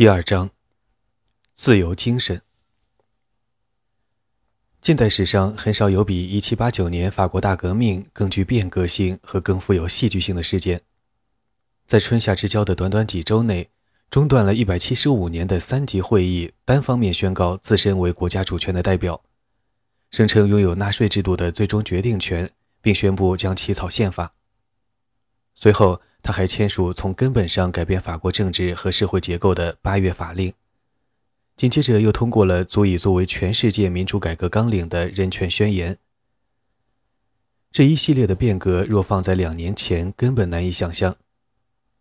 第二章，自由精神。近代史上很少有比1789年法国大革命更具变革性和更富有戏剧性的事件。在春夏之交的短短几周内，中断了一百七十五年的三级会议单方面宣告自身为国家主权的代表，声称拥有纳税制度的最终决定权，并宣布将起草宪法。随后。他还签署从根本上改变法国政治和社会结构的八月法令，紧接着又通过了足以作为全世界民主改革纲领的人权宣言。这一系列的变革若放在两年前，根本难以想象。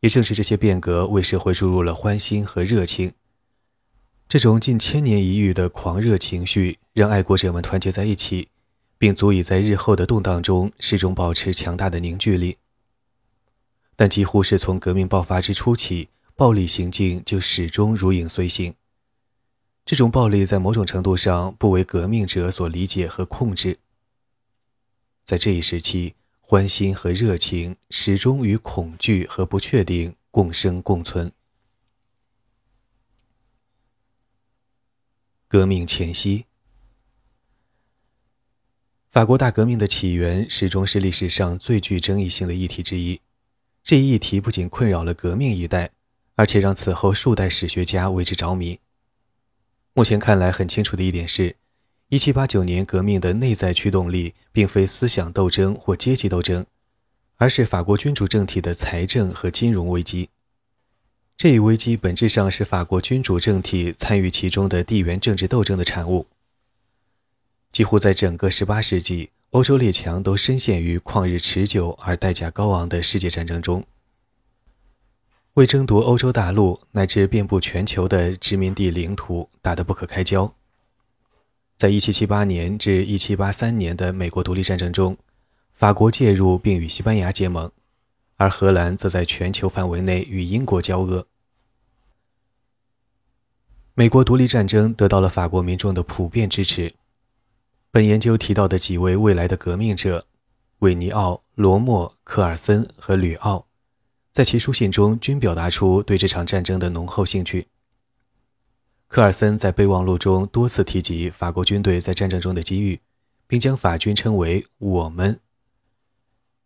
也正是这些变革为社会注入了欢欣和热情，这种近千年一遇的狂热情绪，让爱国者们团结在一起，并足以在日后的动荡中始终保持强大的凝聚力。但几乎是从革命爆发之初起，暴力行径就始终如影随形。这种暴力在某种程度上不为革命者所理解和控制。在这一时期，欢欣和热情始终与恐惧和不确定共生共存。革命前夕，法国大革命的起源始终是历史上最具争议性的议题之一。这一议题不仅困扰了革命一代，而且让此后数代史学家为之着迷。目前看来很清楚的一点是，1789年革命的内在驱动力并非思想斗争或阶级斗争，而是法国君主政体的财政和金融危机。这一危机本质上是法国君主政体参与其中的地缘政治斗争的产物。几乎在整个18世纪。欧洲列强都深陷于旷日持久而代价高昂的世界战争中，为争夺欧洲大陆乃至遍布全球的殖民地领土打得不可开交。在1778年至1783年的美国独立战争中，法国介入并与西班牙结盟，而荷兰则在全球范围内与英国交恶。美国独立战争得到了法国民众的普遍支持。本研究提到的几位未来的革命者，韦尼奥、罗默、科尔森和吕奥，在其书信中均表达出对这场战争的浓厚兴趣。科尔森在备忘录中多次提及法国军队在战争中的机遇，并将法军称为“我们”，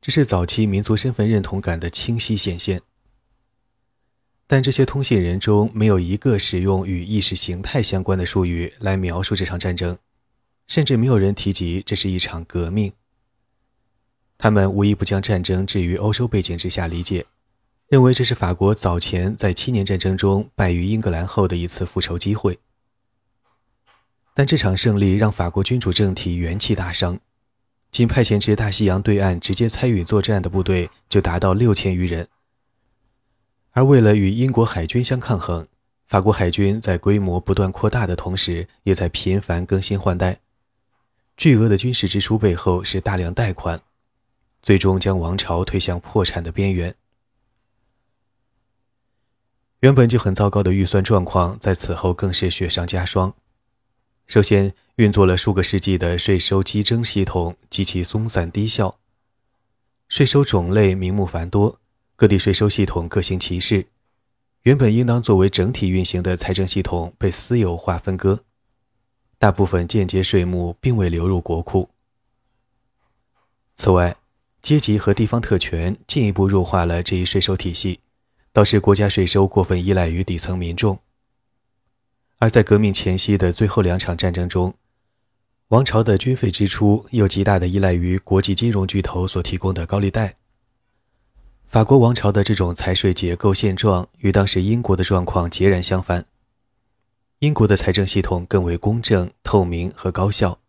这是早期民族身份认同感的清晰显现。但这些通信人中没有一个使用与意识形态相关的术语来描述这场战争。甚至没有人提及这是一场革命。他们无一不将战争置于欧洲背景之下理解，认为这是法国早前在七年战争中败于英格兰后的一次复仇机会。但这场胜利让法国君主政体元气大伤，仅派遣至大西洋对岸直接参与作战的部队就达到六千余人。而为了与英国海军相抗衡，法国海军在规模不断扩大的同时，也在频繁更新换代。巨额的军事支出背后是大量贷款，最终将王朝推向破产的边缘。原本就很糟糕的预算状况，在此后更是雪上加霜。首先，运作了数个世纪的税收稽征系统极其松散低效，税收种类名目繁多，各地税收系统各行其事，原本应当作为整体运行的财政系统被私有化分割。大部分间接税目并未流入国库。此外，阶级和地方特权进一步弱化了这一税收体系，导致国家税收过分依赖于底层民众。而在革命前夕的最后两场战争中，王朝的军费支出又极大的依赖于国际金融巨头所提供的高利贷。法国王朝的这种财税结构现状与当时英国的状况截然相反。英国的财政系统更为公正、透明和高效，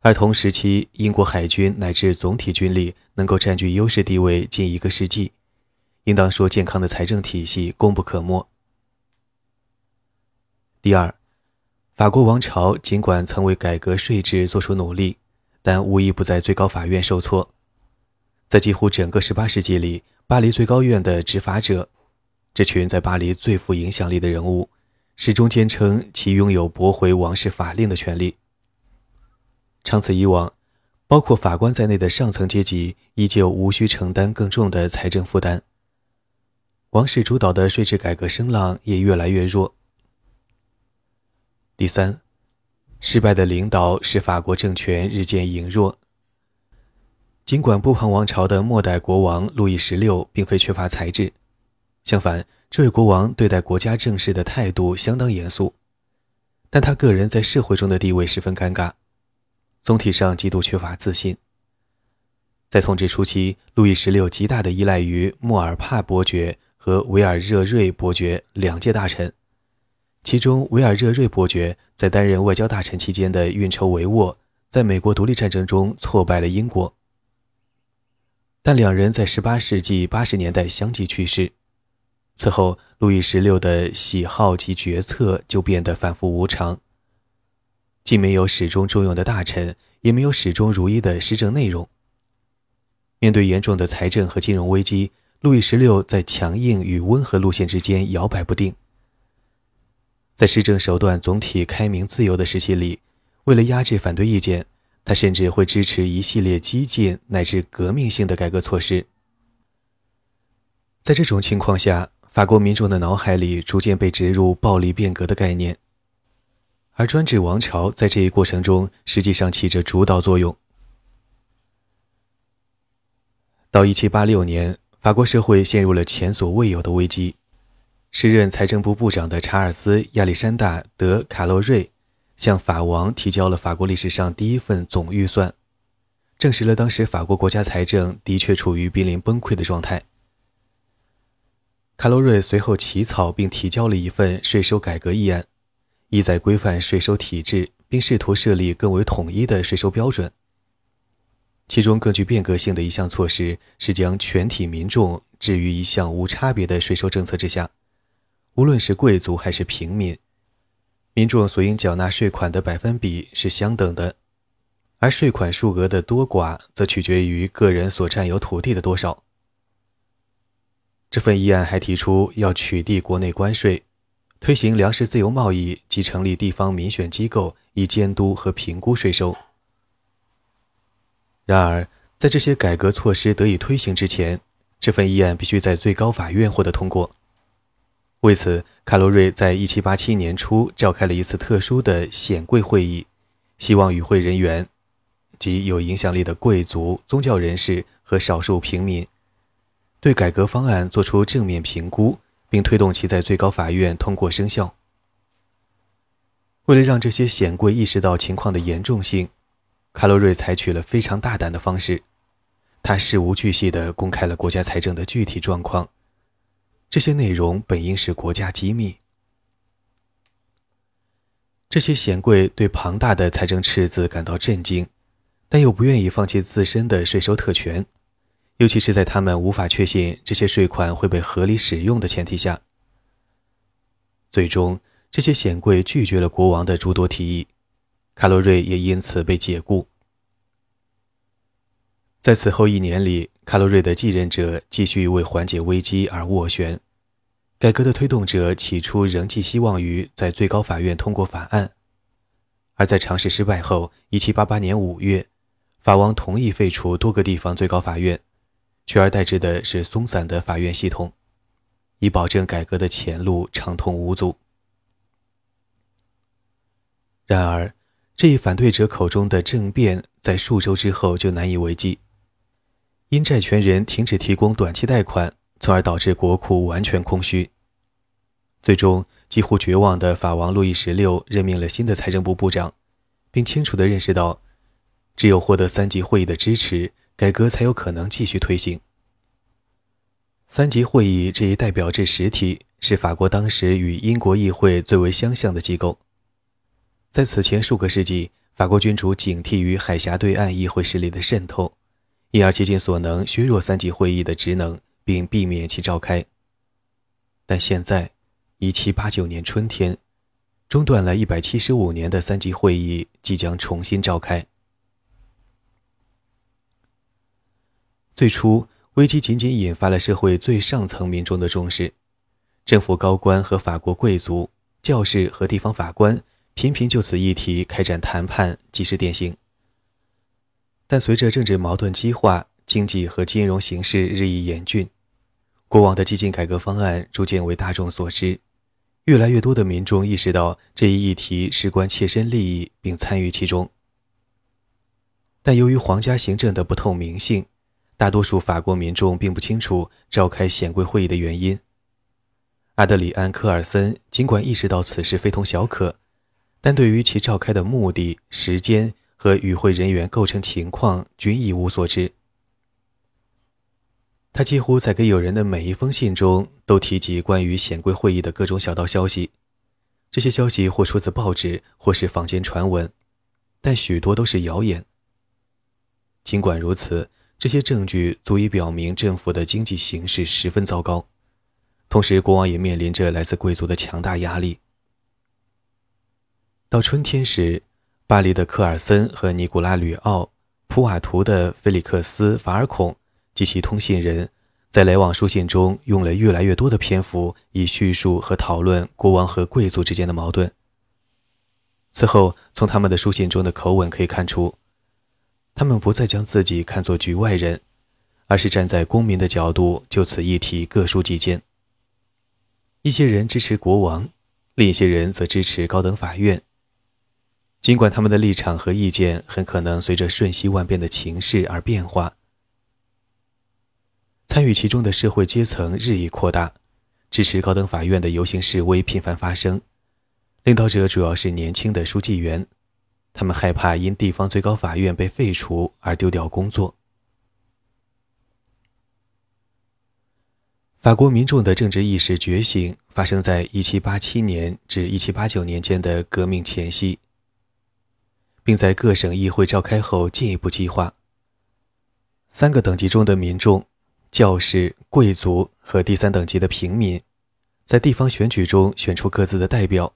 而同时期英国海军乃至总体军力能够占据优势地位近一个世纪，应当说健康的财政体系功不可没。第二，法国王朝尽管曾为改革税制做出努力，但无一不在最高法院受挫。在几乎整个18世纪里，巴黎最高院的执法者，这群在巴黎最富影响力的人物。始终坚称其拥有驳回王室法令的权利。长此以往，包括法官在内的上层阶级依旧无需承担更重的财政负担。王室主导的税制改革声浪也越来越弱，第三，失败的领导使法国政权日渐羸弱。尽管波旁王朝的末代国王路易十六并非缺乏才智，相反，这位国王对待国家政事的态度相当严肃，但他个人在社会中的地位十分尴尬，总体上极度缺乏自信。在统治初期，路易十六极大的依赖于莫尔帕伯爵和维尔热瑞伯爵两届大臣，其中维尔热瑞伯爵在担任外交大臣期间的运筹帷幄，在美国独立战争中挫败了英国。但两人在18世纪80年代相继去世，此后路易十六的喜好及决策就变得反复无常，既没有始终重用的大臣，也没有始终如一的施政内容。面对严重的财政和金融危机，路易十六在强硬与温和路线之间摇摆不定。在施政手段总体开明自由的时期里，为了压制反对意见，他甚至会支持一系列激进乃至革命性的改革措施。在这种情况下，法国民众的脑海里逐渐被植入暴力变革的概念，而专制王朝在这一过程中实际上起着主导作用。到1786年，法国社会陷入了前所未有的危机。时任财政部部长的查尔斯·亚历山大·德·卡洛瑞向法王提交了法国历史上第一份总预算，证实了当时法国国家财政的确处于濒临崩溃的状态。卡洛瑞随后起草并提交了一份税收改革议案，意在规范税收体制，并试图设立更为统一的税收标准。其中更具变革性的一项措施是将全体民众置于一项无差别的税收政策之下，无论是贵族还是平民，民众所应缴纳税款的百分比是相等的，而税款数额的多寡则取决于个人所占有土地的多少。这份议案还提出要取缔国内关税，推行粮食自由贸易及成立地方民选机构以监督和评估税收。然而，在这些改革措施得以推行之前，这份议案必须在最高法院获得通过。为此，卡罗瑞在1787年初召开了一次特殊的显贵会议，希望与会人员及有影响力的贵族、宗教人士和少数平民对改革方案作出正面评估，并推动其在最高法院通过生效。为了让这些显贵意识到情况的严重性，卡洛瑞采取了非常大胆的方式，他事无巨细地公开了国家财政的具体状况，这些内容本应是国家机密。这些显贵对庞大的财政赤字感到震惊，但又不愿意放弃自身的税收特权，尤其是在他们无法确信这些税款会被合理使用的前提下。最终，这些显贵拒绝了国王的诸多提议。卡洛瑞也因此被解雇。在此后一年里，卡洛瑞的继任者继续为缓解危机而斡旋。改革的推动者起初仍寄希望于在最高法院通过法案，而在尝试失败后，1788年5月，法王同意废除多个地方最高法院，取而代之的是松散的法院系统，以保证改革的前路畅通无阻。然而，这一反对者口中的政变在数周之后就难以为继，因债权人停止提供短期贷款，从而导致国库完全空虚。最终，几乎绝望的法王路易十六任命了新的财政部部长，并清楚地认识到，只有获得三级会议的支持，改革才有可能继续推行。三级会议这一代表制实体是法国当时与英国议会最为相像的机构。在此前数个世纪，法国君主警惕于海峡对岸议会势力的渗透，因而竭尽所能削弱三级会议的职能，并避免其召开。但现在，1789年春天，中断了一百七十五年的三级会议即将重新召开。最初，危机仅仅引发了社会最上层民众的重视，政府高官和法国贵族、教士和地方法官。频频就此议题开展谈判，及时典型。但随着政治矛盾激化，经济和金融形势日益严峻，国王的激进改革方案逐渐为大众所知，越来越多的民众意识到这一议题事关切身利益，并参与其中。但由于皇家行政的不透明性，大多数法国民众并不清楚召开显贵会议的原因。阿德里安·科尔森尽管意识到此事非同小可，但对于其召开的目的、时间和与会人员构成情况均一无所知。他几乎在给友人的每一封信中都提及关于显贵会议的各种小道消息，这些消息或出自报纸，或是坊间传闻，但许多都是谣言。尽管如此，这些证据足以表明政府的经济形势十分糟糕，同时国王也面临着来自贵族的强大压力。到春天时，巴黎的科尔森和尼古拉·吕奥、普瓦图的菲利克斯·法尔孔。及其通信人，在来往书信中用了越来越多的篇幅，以叙述和讨论国王和贵族之间的矛盾。此后，从他们的书信中的口吻可以看出，他们不再将自己看作局外人，而是站在公民的角度就此议题各抒己见。一些人支持国王，另一些人则支持高等法院。尽管他们的立场和意见很可能随着瞬息万变的情势而变化。参与其中的社会阶层日益扩大，支持高等法院的游行示威频繁发生。领导者主要是年轻的书记员，他们害怕因地方最高法院被废除而丢掉工作。法国民众的政治意识觉醒发生在1787年至1789年间的革命前夕，并在各省议会召开后进一步激化。三个等级中的民众。教士、贵族和第三等级的平民，在地方选举中选出各自的代表。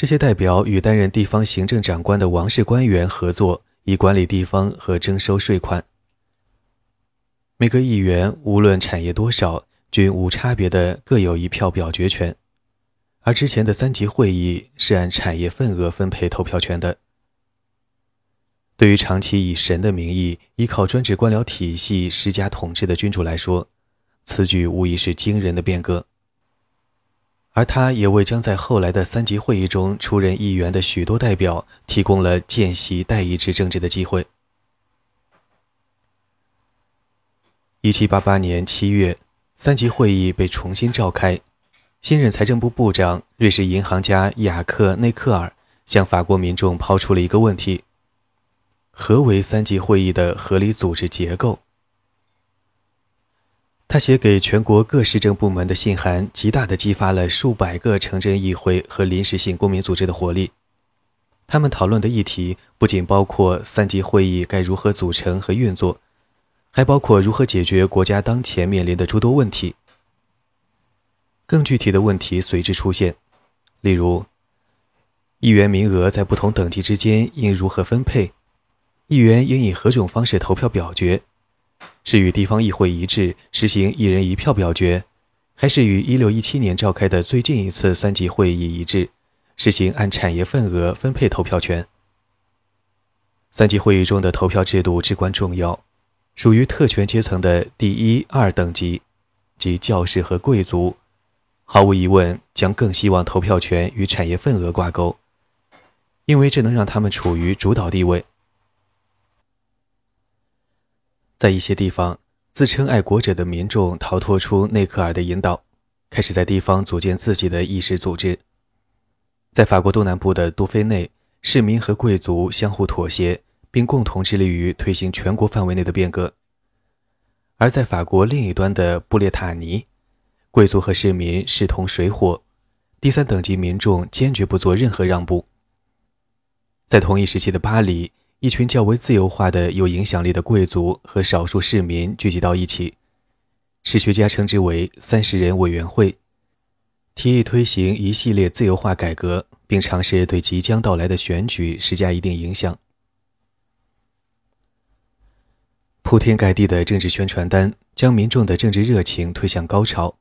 这些代表与担任地方行政长官的王室官员合作，以管理地方和征收税款。每个议员无论产业多少，均无差别的各有一票表决权。而之前的三级会议是按产业份额分配投票权的。对于长期以神的名义依靠专制官僚体系施加统治的君主来说，此举无疑是惊人的变革。而他也为将在后来的三级会议中出任议员的许多代表提供了见习代议制政治的机会。一七八八年七月，三级会议被重新召开，新任财政部部长、瑞士银行家雅克内克尔向法国民众抛出了一个问题。何为三级会议的合理组织结构？他写给全国各市政部门的信函，极大地激发了数百个城镇议会和临时性公民组织的活力。他们讨论的议题不仅包括三级会议该如何组成和运作，还包括如何解决国家当前面临的诸多问题。更具体的问题随之出现，例如，议员名额在不同等级之间应如何分配？议员应以何种方式投票表决？是与地方议会一致实行一人一票表决，还是与1617年召开的最近一次三级会议一致，实行按产业份额分配投票权？三级会议中的投票制度至关重要，属于特权阶层的第一、二等级，即教士和贵族，毫无疑问将更希望投票权与产业份额挂钩，因为这能让他们处于主导地位。在一些地方，自称爱国者的民众逃脱出内克尔的引导，开始在地方组建自己的议事组织。在法国东南部的多菲内，市民和贵族相互妥协，并共同致力于推行全国范围内的变革。而在法国另一端的布列塔尼，贵族和市民势同水火，第三等级民众坚决不做任何让步。在同一时期的巴黎。一群较为自由化的、有影响力的贵族和少数市民聚集到一起，史学家称之为“三十人委员会”，提议推行一系列自由化改革，并尝试对即将到来的选举施加一定影响。铺天盖地的政治宣传单将民众的政治热情推向高潮，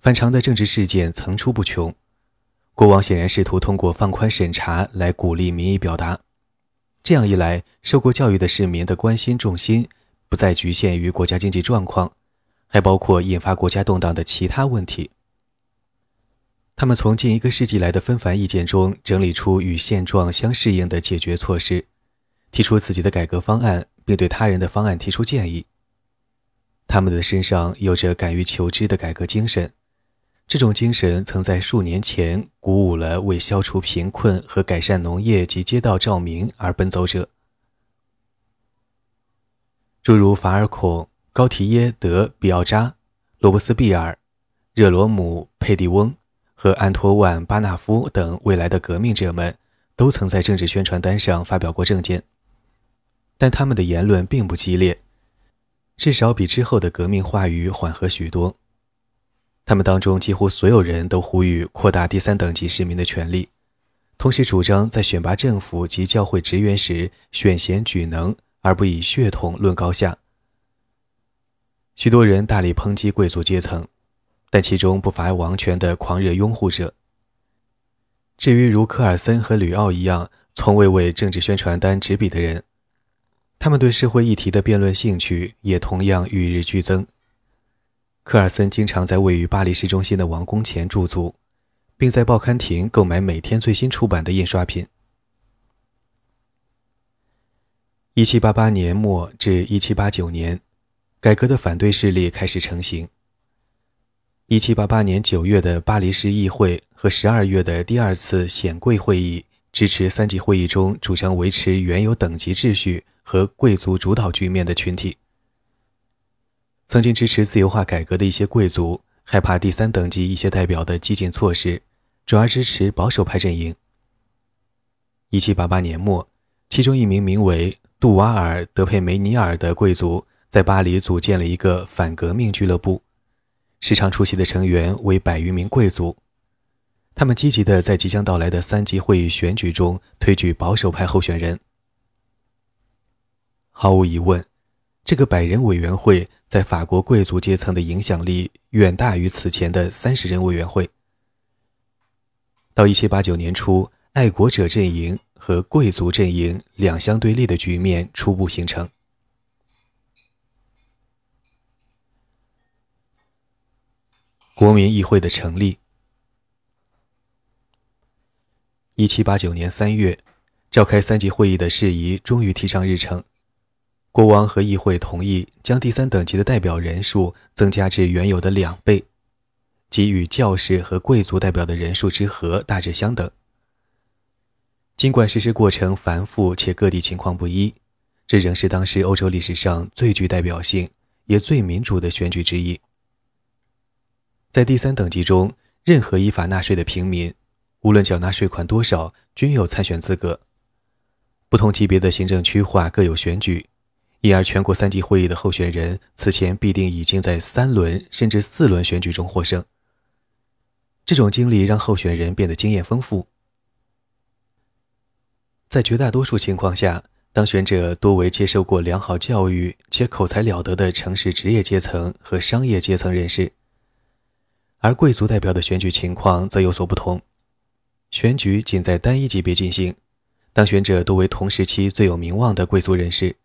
反常的政治事件层出不穷。国王显然试图通过放宽审查来鼓励民意表达。这样一来，受过教育的市民的关心重心不再局限于国家经济状况，还包括引发国家动荡的其他问题。他们从近一个世纪来的纷繁意见中整理出与现状相适应的解决措施，提出自己的改革方案，并对他人的方案提出建议。他们的身上有着敢于求知的改革精神，这种精神曾在数年前鼓舞了为消除贫困和改善农业及街道照明而奔走者，诸如法尔孔、高提耶德比奥扎、罗伯斯庇尔、热罗姆佩蒂翁。和安托万·巴纳夫等未来的革命者们，都曾在政治宣传单上发表过政见，但他们的言论并不激烈，至少比之后的革命话语缓和许多。他们当中几乎所有人都呼吁扩大第三等级市民的权利，同时主张在选拔政府及教会职员时选贤举能，而不以血统论高下。许多人大力抨击贵族阶层。但其中不乏王权的狂热拥护者。至于如科尔森和吕奥一样从未为政治宣传单执笔的人，他们对社会议题的辩论兴趣也同样与日俱增。科尔森经常在位于巴黎市中心的王宫前驻足，并在报刊亭购买每天最新出版的印刷品。1788年末至1789年，改革的反对势力开始成型。一七八八年九月的巴黎市议会和十二月的第二次显贵会议支持三级会议中主张维持原有等级秩序和贵族主导局面的群体。曾经支持自由化改革的一些贵族害怕第三等级一些代表的激进措施，转而支持保守派阵营。一七八八年末，其中一名名为杜瓦尔·德佩梅尼尔的贵族在巴黎组建了一个反革命俱乐部。时常出席的成员为百余名贵族，他们积极地在即将到来的三级会议选举中推举保守派候选人。毫无疑问，这个百人委员会在法国贵族阶层的影响力远大于此前的三十人委员会。到1789年初，爱国者阵营和贵族阵营两相对立的局面初步形成。国民议会的成立。一七八九年三月，召开三级会议的事宜终于提上日程。国王和议会同意将第三等级的代表人数增加至原有的两倍，即与教士和贵族代表的人数之和大致相等。尽管实施过程繁复且各地情况不一，这仍是当时欧洲历史上最具代表性也最民主的选举之一。在第三等级中，任何依法纳税的平民，无论缴纳税款多少，均有参选资格。不同级别的行政区划各有选举，因而全国三级会议的候选人此前必定已经在三轮甚至四轮选举中获胜。这种经历让候选人变得经验丰富。在绝大多数情况下，当选者多为接受过良好教育且口才了得的城市职业阶层和商业阶层人士。而贵族代表的选举情况则有所不同，选举仅在单一级别进行，当选者多为同时期最有名望的贵族人士。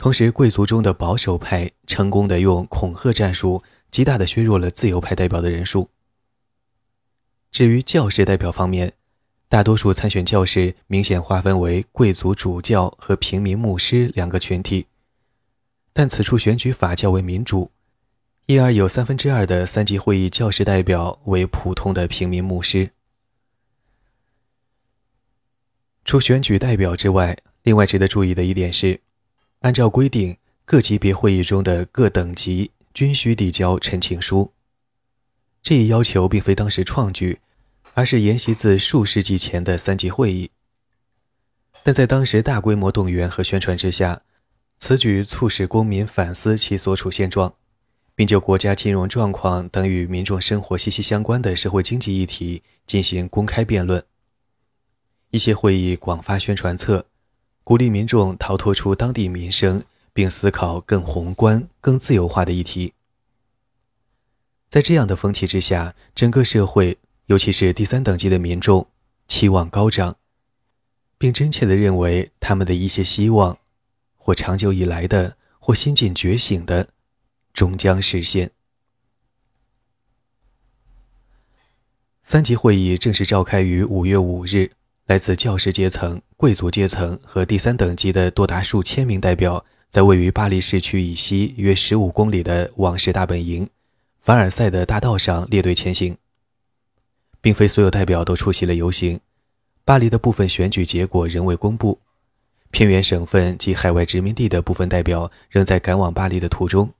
同时，贵族中的保守派成功的用恐吓战术，极大的削弱了自由派代表的人数。至于教士代表方面，大多数参选教士明显划分为贵族主教和平民牧师两个群体，但此处选举法较为民主。因而有三分之二的三级会议教士代表为普通的平民牧师。除选举代表之外，另外值得注意的一点是，按照规定，各级别会议中的各等级均需递交陈情书。这一要求并非当时创举，而是沿袭自数世纪前的三级会议。但在当时大规模动员和宣传之下，此举促使公民反思其所处现状。并就国家金融状况等与民众生活息息相关的社会经济议题进行公开辩论。一些会议广发宣传册，鼓励民众逃脱出当地民生，并思考更宏观、更自由化的议题。在这样的风气之下，整个社会，尤其是第三等级的民众，期望高涨，并真切地认为他们的一些希望，或长久以来的，或新近觉醒的。终将实现。三级会议正式召开于五月五日。来自教师阶层、贵族阶层和第三等级的多达数千名代表，在位于巴黎市区以西约十五公里的王室大本营凡尔赛的大道上列队前行。并非所有代表都出席了游行。巴黎的部分选举结果仍未公布，偏远省份及海外殖民地的部分代表仍在赶往巴黎的途中。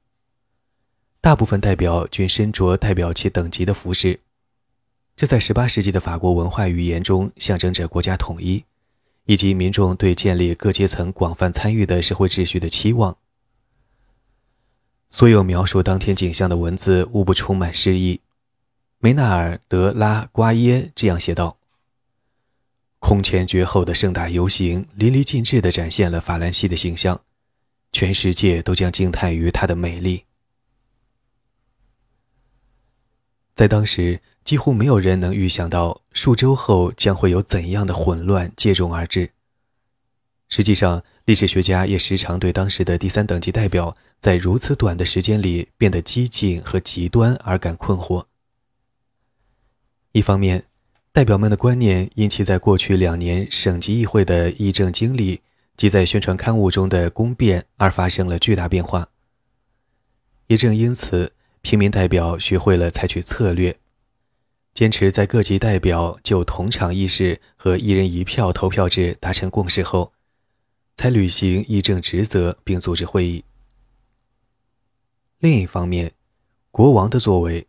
大部分代表均身着代表其等级的服饰。这在18世纪的法国文化语言中象征着国家统一，以及民众对建立各阶层广泛参与的社会秩序的期望。所有描述当天景象的文字无不充满诗意。梅纳尔·德拉瓜耶这样写道：“空前绝后的盛大游行，淋漓尽致地展现了法兰西的形象，全世界都将惊叹于它的美丽。”在当时。几乎没有人能预想到数周后将会有怎样的混乱接踵而至。实际上，历史学家也时常对当时的第三等级代表在如此短的时间里变得激进和极端而感困惑。一方面，代表们的观念因其在过去两年省级议会的议政经历及在宣传刊物中的公辩而发生了巨大变化。也正因此，平民代表学会了采取策略。坚持在各级代表就同场议事和一人一票投票制达成共识后，才履行议政职责并组织会议。另一方面，国王的作为，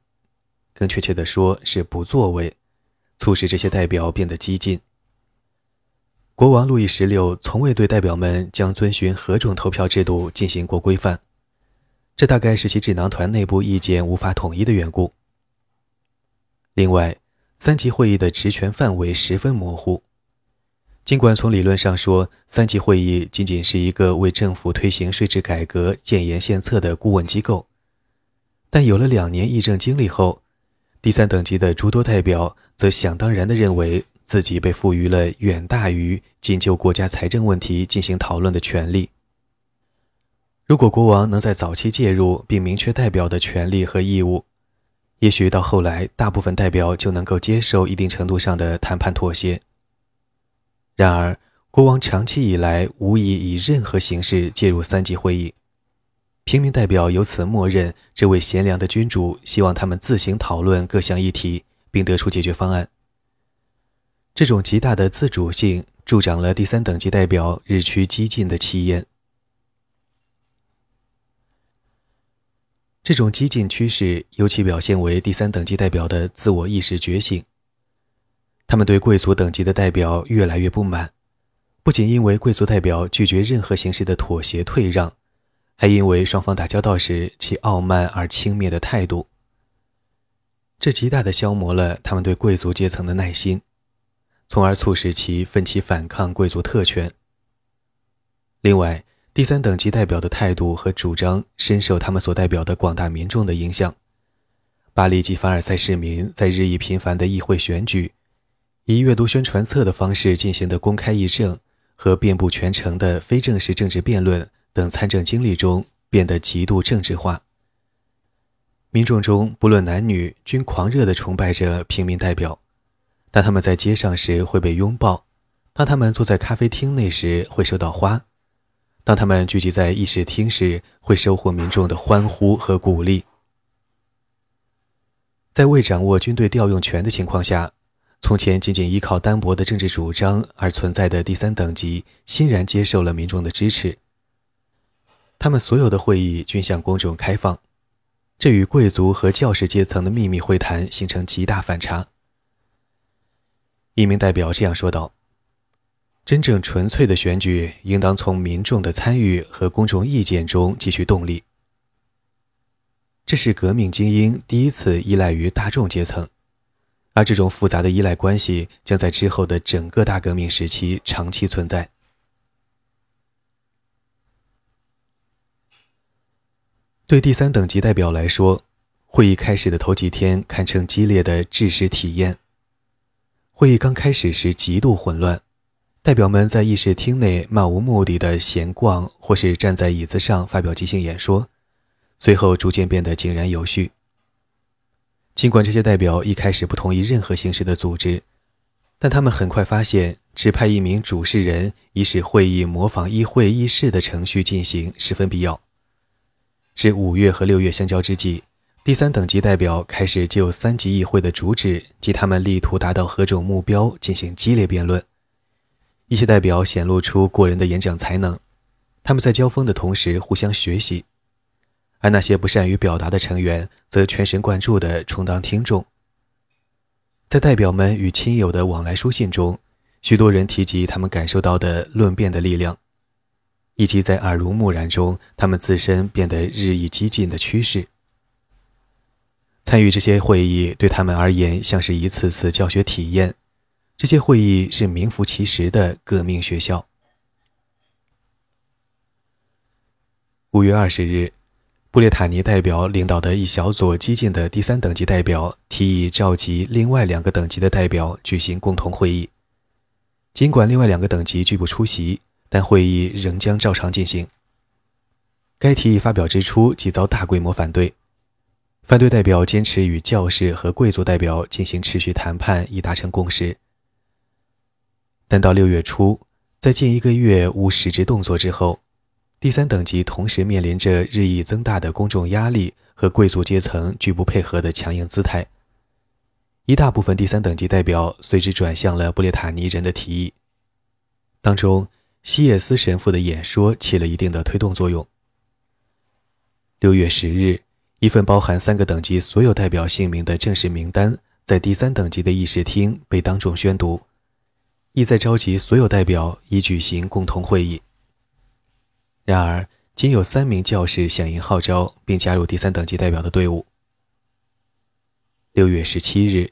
更确切地说是不作为，促使这些代表变得激进。国王路易十六从未对代表们将遵循何种投票制度进行过规范，这大概是其智囊团内部意见无法统一的缘故。另外，三级会议的职权范围十分模糊。尽管从理论上说，三级会议仅仅是一个为政府推行税制改革建言献策的顾问机构，但有了两年议政经历后，第三等级的诸多代表则想当然地认为自己被赋予了远大于仅就国家财政问题进行讨论的权利。如果国王能在早期介入并明确代表的权利和义务，也许到后来，大部分代表就能够接受一定程度上的谈判妥协。然而，国王长期以来无意以任何形式介入三级会议，平民代表由此默认这位贤良的君主希望他们自行讨论各项议题，并得出解决方案。这种极大的自主性助长了第三等级代表日趋激进的气焰。这种激进趋势尤其表现为第三等级代表的自我意识觉醒。他们对贵族等级的代表越来越不满，不仅因为贵族代表拒绝任何形式的妥协退让，还因为双方打交道时其傲慢而轻蔑的态度。这极大地消磨了他们对贵族阶层的耐心，从而促使其奋起反抗贵族特权。另外，第三等级代表的态度和主张深受他们所代表的广大民众的影响。巴黎及凡尔赛市民在日益频繁的议会选举、以阅读宣传册的方式进行的公开议政和遍布全城的非正式政治辩论等参政经历中变得极度政治化。民众中不论男女均狂热地崇拜着平民代表，当他们在街上时会被拥抱，当他们坐在咖啡厅内时会收到花。当他们聚集在议事厅时，会收获民众的欢呼和鼓励。在未掌握军队调用权的情况下，从前仅仅依靠单薄的政治主张而存在的第三等级，欣然接受了民众的支持。他们所有的会议均向公众开放，这与贵族和教士阶层的秘密会谈形成极大反差。一名代表这样说道。真正纯粹的选举应当从民众的参与和公众意见中汲取动力。这是革命精英第一次依赖于大众阶层，而这种复杂的依赖关系将在之后的整个大革命时期长期存在。对第三等级代表来说，会议开始的头几天堪称激烈的知识体验。会议刚开始时极度混乱。代表们在议事厅内漫无目的的闲逛，或是站在椅子上发表即兴演说，随后逐渐变得井然有序。尽管这些代表一开始不同意任何形式的组织，但他们很快发现，指派一名主事人以使会议模仿议会议事的程序进行十分必要。至五月和六月相交之际，第三等级代表开始就三级议会的主旨及他们力图达到何种目标进行激烈辩论。一些代表显露出过人的演讲才能，他们在交锋的同时互相学习。而那些不善于表达的成员则全神贯注地充当听众。在代表们与亲友的往来书信中，许多人提及他们感受到的论辩的力量，以及在耳濡目染中他们自身变得日益激进的趋势。参与这些会议对他们而言像是一次次教学体验，这些会议是名副其实的革命学校。五月二十日。布列塔尼代表领导的一小组激进的第三等级代表提议召集另外两个等级的代表举行共同会议。尽管另外两个等级拒不出席，但会议仍将照常进行。该提议发表之初即遭大规模反对，反对代表坚持与教士和贵族代表进行持续谈判以达成共识。但到六月初，在近一个月无实质动作之后。第三等级同时面临着日益增大的公众压力和贵族阶层拒不配合的强硬姿态。一大部分第三等级代表随之转向了布列塔尼人的提议，当中西耶斯神父的演说起了一定的推动作用。六月十日，一份包含三个等级所有代表姓名的正式名单在第三等级的议事厅被当众宣读，意在召集所有代表以举行共同会议。然而，仅有三名教士响应号召，并加入第三等级代表的队伍。六月十七日，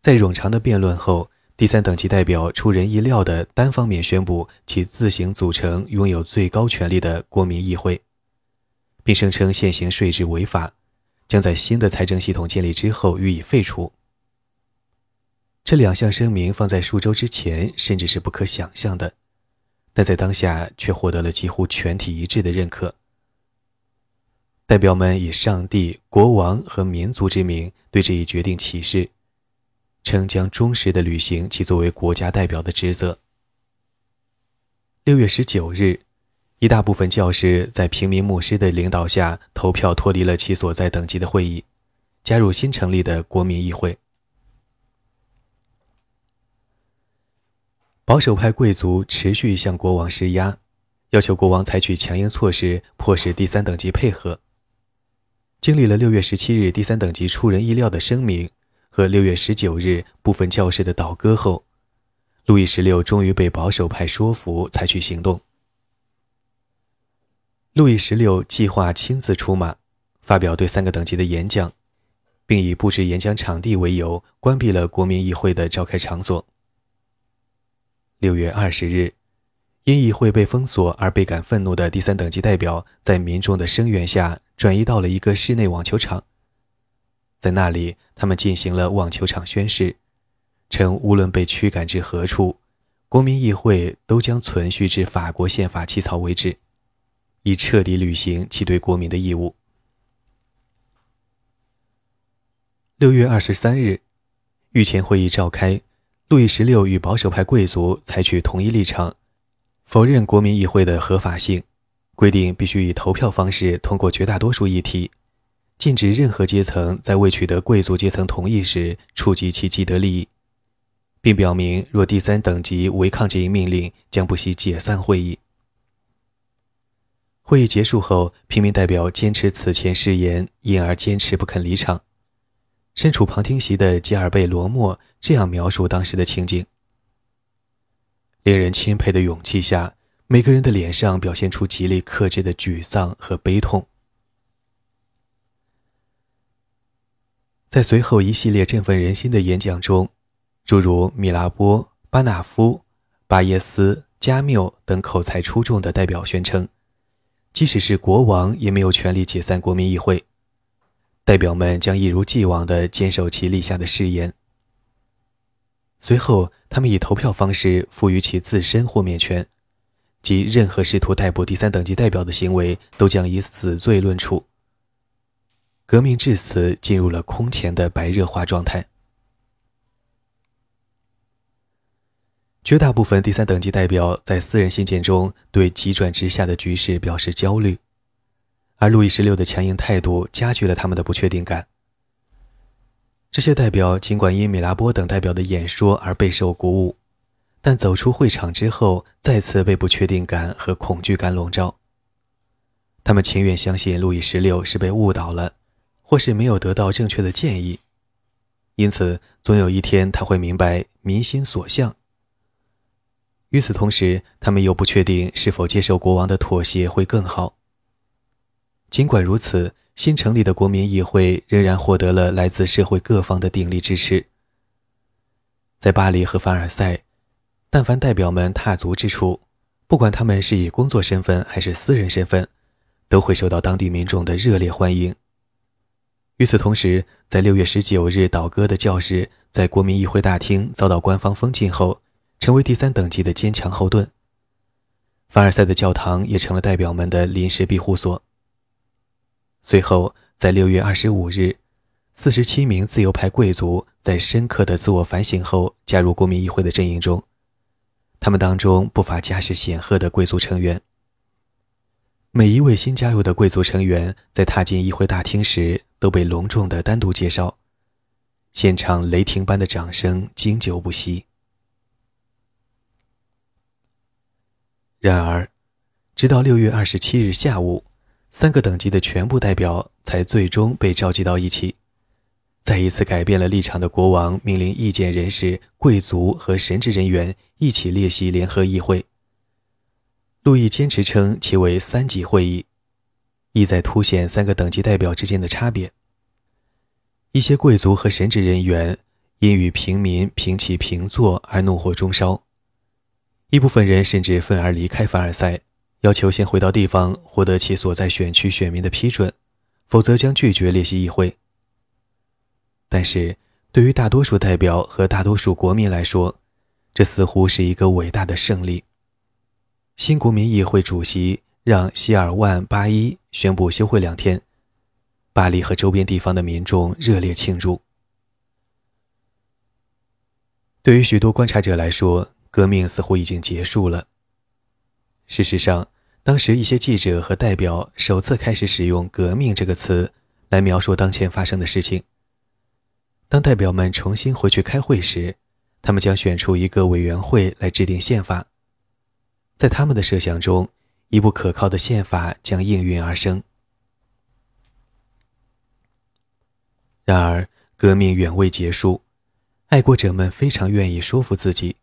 在冗长的辩论后，第三等级代表出人意料地单方面宣布其自行组成拥有最高权力的国民议会，并声称现行税制违法，将在新的财政系统建立之后予以废除。这两项声明放在数周之前，甚至是不可想象的。但在当下却获得了几乎全体一致的认可。代表们以上帝、国王和民族之名对这一决定起誓，称将忠实地履行其作为国家代表的职责。六月十九日，一大部分教师在平民牧师的领导下投票脱离了其所在等级的会议，加入新成立的国民议会。保守派贵族持续向国王施压，要求国王采取强硬措施，迫使第三等级配合。经历了六月十七日第三等级出人意料的声明和六月十九日部分教士的倒戈后，路易十六终于被保守派说服采取行动。路易十六计划亲自出马，发表对三个等级的演讲，并以布置演讲场地为由，关闭了国民议会的召开场所。六月二十日，因议会被封锁而倍感愤怒的第三等级代表，在民众的声援下转移到了一个室内网球场。在那里，他们进行了网球场宣誓，称无论被驱赶至何处，国民议会都将存续至法国宪法起草为止，以彻底履行其对国民的义务。六月二十三日，御前会议召开。路易十六与保守派贵族采取统一立场，否认国民议会的合法性，规定必须以投票方式通过绝大多数议题，禁止任何阶层在未取得贵族阶层同意时触及其既得利益，并表明若第三等级违抗这一命令，将不惜解散会议。会议结束后，平民代表坚持此前誓言，因而坚持不肯离场。身处旁听席的吉尔贝罗莫这样描述当时的情景：令人钦佩的勇气下，每个人的脸上表现出极力克制的沮丧和悲痛。在随后一系列振奋人心的演讲中，诸如米拉波、巴纳夫、巴耶斯、加缪等口才出众的代表宣称，即使是国王也没有权利解散国民议会。代表们将一如既往地坚守其立下的誓言。随后，他们以投票方式赋予其自身豁免权，即任何试图逮捕第三等级代表的行为都将以死罪论处。革命至此进入了空前的白热化状态。绝大部分第三等级代表在私人信件中对急转直下的局势表示焦虑，而路易十六的强硬态度加剧了他们的不确定感。这些代表尽管因米拉波等代表的演说而备受鼓舞，但走出会场之后，再次被不确定感和恐惧感笼罩。他们情愿相信路易十六是被误导了，或是没有得到正确的建议，因此总有一天他会明白民心所向。与此同时，他们又不确定是否接受国王的妥协会更好。尽管如此，新成立的国民议会仍然获得了来自社会各方的鼎力支持。在巴黎和凡尔赛，但凡代表们踏足之处，不管他们是以工作身份还是私人身份，都会受到当地民众的热烈欢迎。与此同时，在六月十九日倒戈的教士在国民议会大厅遭到官方封禁后。成为第三等级的坚强后盾。凡尔赛的教堂也成了代表们的临时庇护所。随后，在六月二十五日，四十七名自由派贵族在深刻的自我反省后加入国民议会的阵营中，他们当中不乏家世显赫的贵族成员。每一位新加入的贵族成员在踏进议会大厅时都被隆重的单独介绍，现场雷霆般的掌声经久不息。然而，直到六月二十七日下午，三个等级的全部代表才最终被召集到一起。再一次改变了立场的国王命令意见人士、贵族和神职人员一起列席联合议会。路易坚持称其为三级会议，意在凸显三个等级代表之间的差别。一些贵族和神职人员因与平民平起平坐而怒火中烧。一部分人甚至愤而离开凡尔赛，要求先回到地方获得其所在选区选民的批准，否则将拒绝列席议会。但是，对于大多数代表和大多数国民来说，这似乎是一个伟大的胜利。新国民议会主席让·希尔万·巴伊宣布休会两天，巴黎和周边地方的民众热烈庆祝。对于许多观察者来说，革命似乎已经结束了。事实上，当时一些记者和代表首次开始使用“革命”这个词来描述当前发生的事情。当代表们重新回去开会时，他们将选出一个委员会来制定宪法。在他们的设想中，一部可靠的宪法将应运而生。然而，革命远未结束，爱国者们非常愿意说服自己。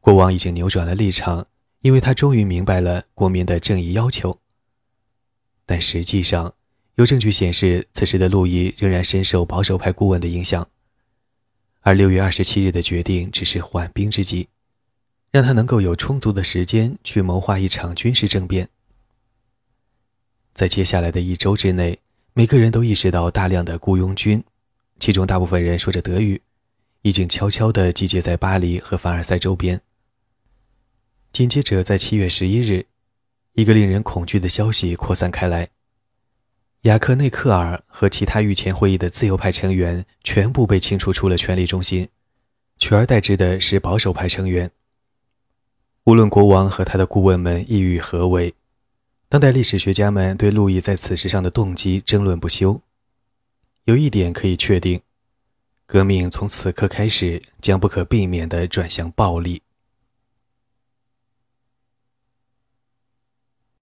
国王已经扭转了立场，因为他终于明白了国民的正义要求。但实际上，有证据显示，此时的路易仍然深受保守派顾问的影响，而六月二十七日的决定只是缓兵之计，让他能够有充足的时间去谋划一场军事政变。在接下来的一周之内，每个人都意识到大量的雇佣军，其中大部分人说着德语，已经悄悄地集结在巴黎和凡尔赛周边。紧接着，在七月十一日，一个令人恐惧的消息扩散开来：雅克内克尔和其他御前会议的自由派成员全部被清除出了权力中心，取而代之的是保守派成员。无论国王和他的顾问们意欲何为，当代历史学家们对路易在此事上的动机争论不休。有一点可以确定：革命从此刻开始将不可避免地转向暴力。